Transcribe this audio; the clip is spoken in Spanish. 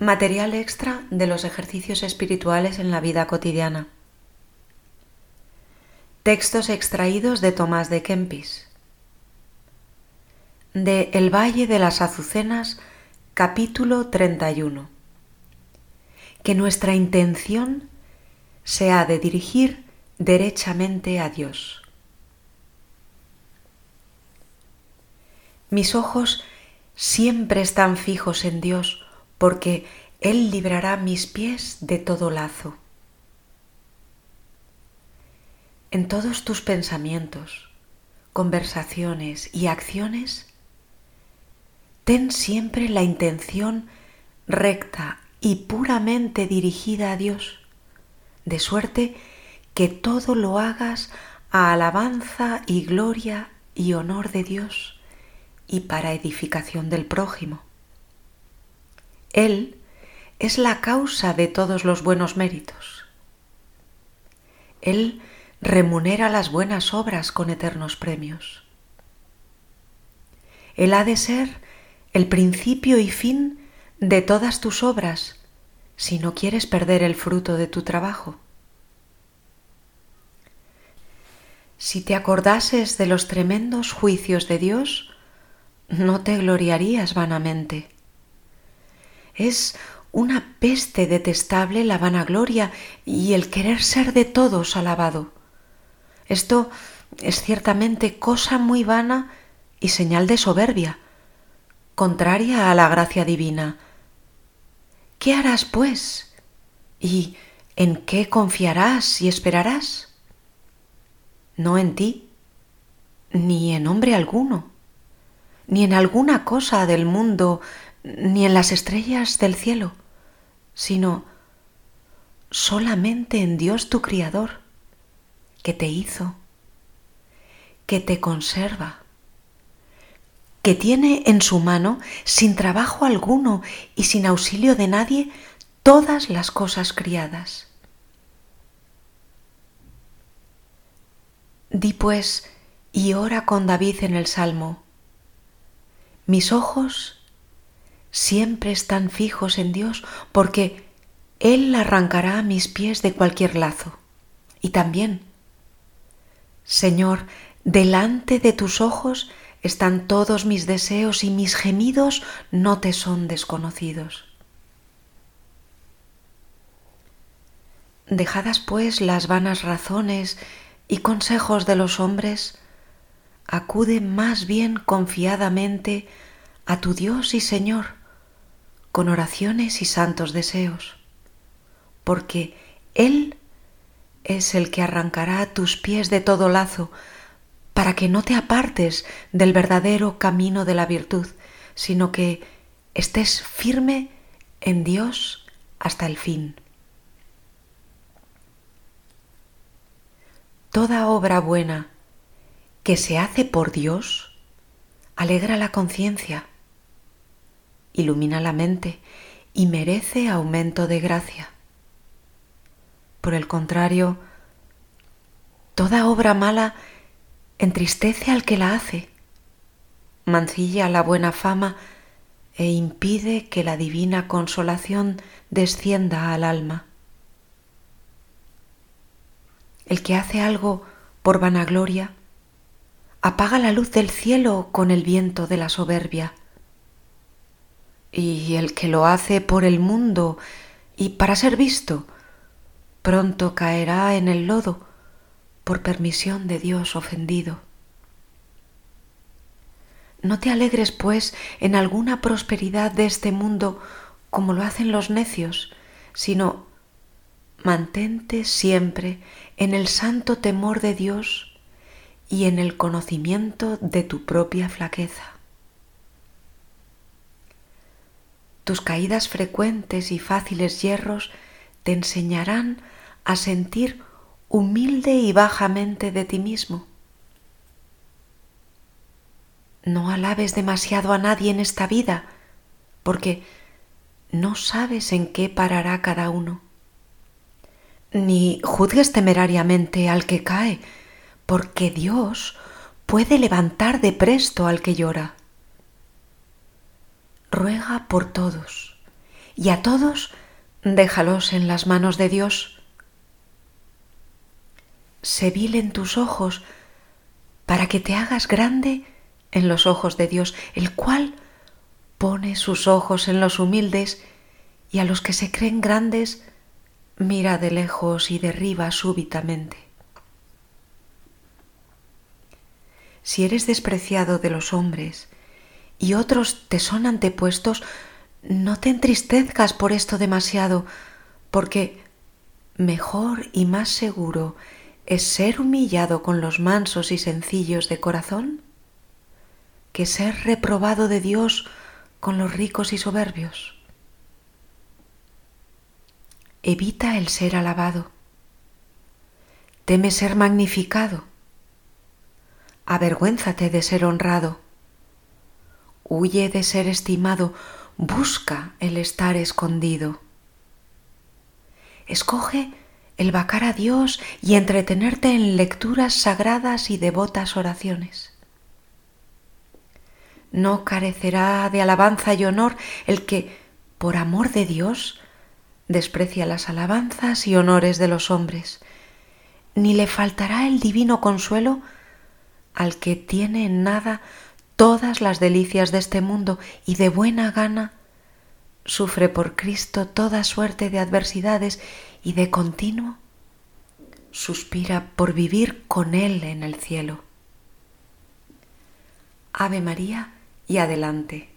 Material extra de los ejercicios espirituales en la vida cotidiana. Textos extraídos de Tomás de Kempis. De El Valle de las Azucenas, capítulo 31. Que nuestra intención sea de dirigir derechamente a Dios. Mis ojos siempre están fijos en Dios porque Él librará mis pies de todo lazo. En todos tus pensamientos, conversaciones y acciones, ten siempre la intención recta y puramente dirigida a Dios, de suerte que todo lo hagas a alabanza y gloria y honor de Dios y para edificación del prójimo. Él es la causa de todos los buenos méritos. Él remunera las buenas obras con eternos premios. Él ha de ser el principio y fin de todas tus obras si no quieres perder el fruto de tu trabajo. Si te acordases de los tremendos juicios de Dios, no te gloriarías vanamente. Es una peste detestable la vanagloria y el querer ser de todos alabado. Esto es ciertamente cosa muy vana y señal de soberbia, contraria a la gracia divina. ¿Qué harás, pues? ¿Y en qué confiarás y esperarás? No en ti, ni en hombre alguno, ni en alguna cosa del mundo ni en las estrellas del cielo, sino solamente en Dios tu Criador, que te hizo, que te conserva, que tiene en su mano, sin trabajo alguno y sin auxilio de nadie, todas las cosas criadas. Di pues y ora con David en el Salmo, mis ojos siempre están fijos en Dios porque Él arrancará mis pies de cualquier lazo. Y también, Señor, delante de tus ojos están todos mis deseos y mis gemidos no te son desconocidos. Dejadas pues las vanas razones y consejos de los hombres, acude más bien confiadamente a tu Dios y Señor, con oraciones y santos deseos, porque Él es el que arrancará tus pies de todo lazo, para que no te apartes del verdadero camino de la virtud, sino que estés firme en Dios hasta el fin. Toda obra buena que se hace por Dios alegra la conciencia ilumina la mente y merece aumento de gracia. Por el contrario, toda obra mala entristece al que la hace, mancilla la buena fama e impide que la divina consolación descienda al alma. El que hace algo por vanagloria apaga la luz del cielo con el viento de la soberbia y el que lo hace por el mundo y para ser visto, pronto caerá en el lodo por permisión de Dios ofendido. No te alegres, pues, en alguna prosperidad de este mundo como lo hacen los necios, sino mantente siempre en el santo temor de Dios y en el conocimiento de tu propia flaqueza. Tus caídas frecuentes y fáciles hierros te enseñarán a sentir humilde y bajamente de ti mismo. No alabes demasiado a nadie en esta vida, porque no sabes en qué parará cada uno. Ni juzgues temerariamente al que cae, porque Dios puede levantar de presto al que llora ruega por todos y a todos déjalos en las manos de Dios. Se vilen tus ojos para que te hagas grande en los ojos de Dios, el cual pone sus ojos en los humildes y a los que se creen grandes mira de lejos y derriba súbitamente. Si eres despreciado de los hombres y otros te son antepuestos, no te entristezcas por esto demasiado, porque mejor y más seguro es ser humillado con los mansos y sencillos de corazón que ser reprobado de Dios con los ricos y soberbios. Evita el ser alabado. Teme ser magnificado. Avergüénzate de ser honrado. Huye de ser estimado. Busca el estar escondido. Escoge el vacar a Dios y entretenerte en lecturas sagradas y devotas oraciones. No carecerá de alabanza y honor el que, por amor de Dios, desprecia las alabanzas y honores de los hombres, ni le faltará el divino consuelo al que tiene en nada todas las delicias de este mundo y de buena gana sufre por Cristo toda suerte de adversidades y de continuo suspira por vivir con Él en el cielo. Ave María, y adelante.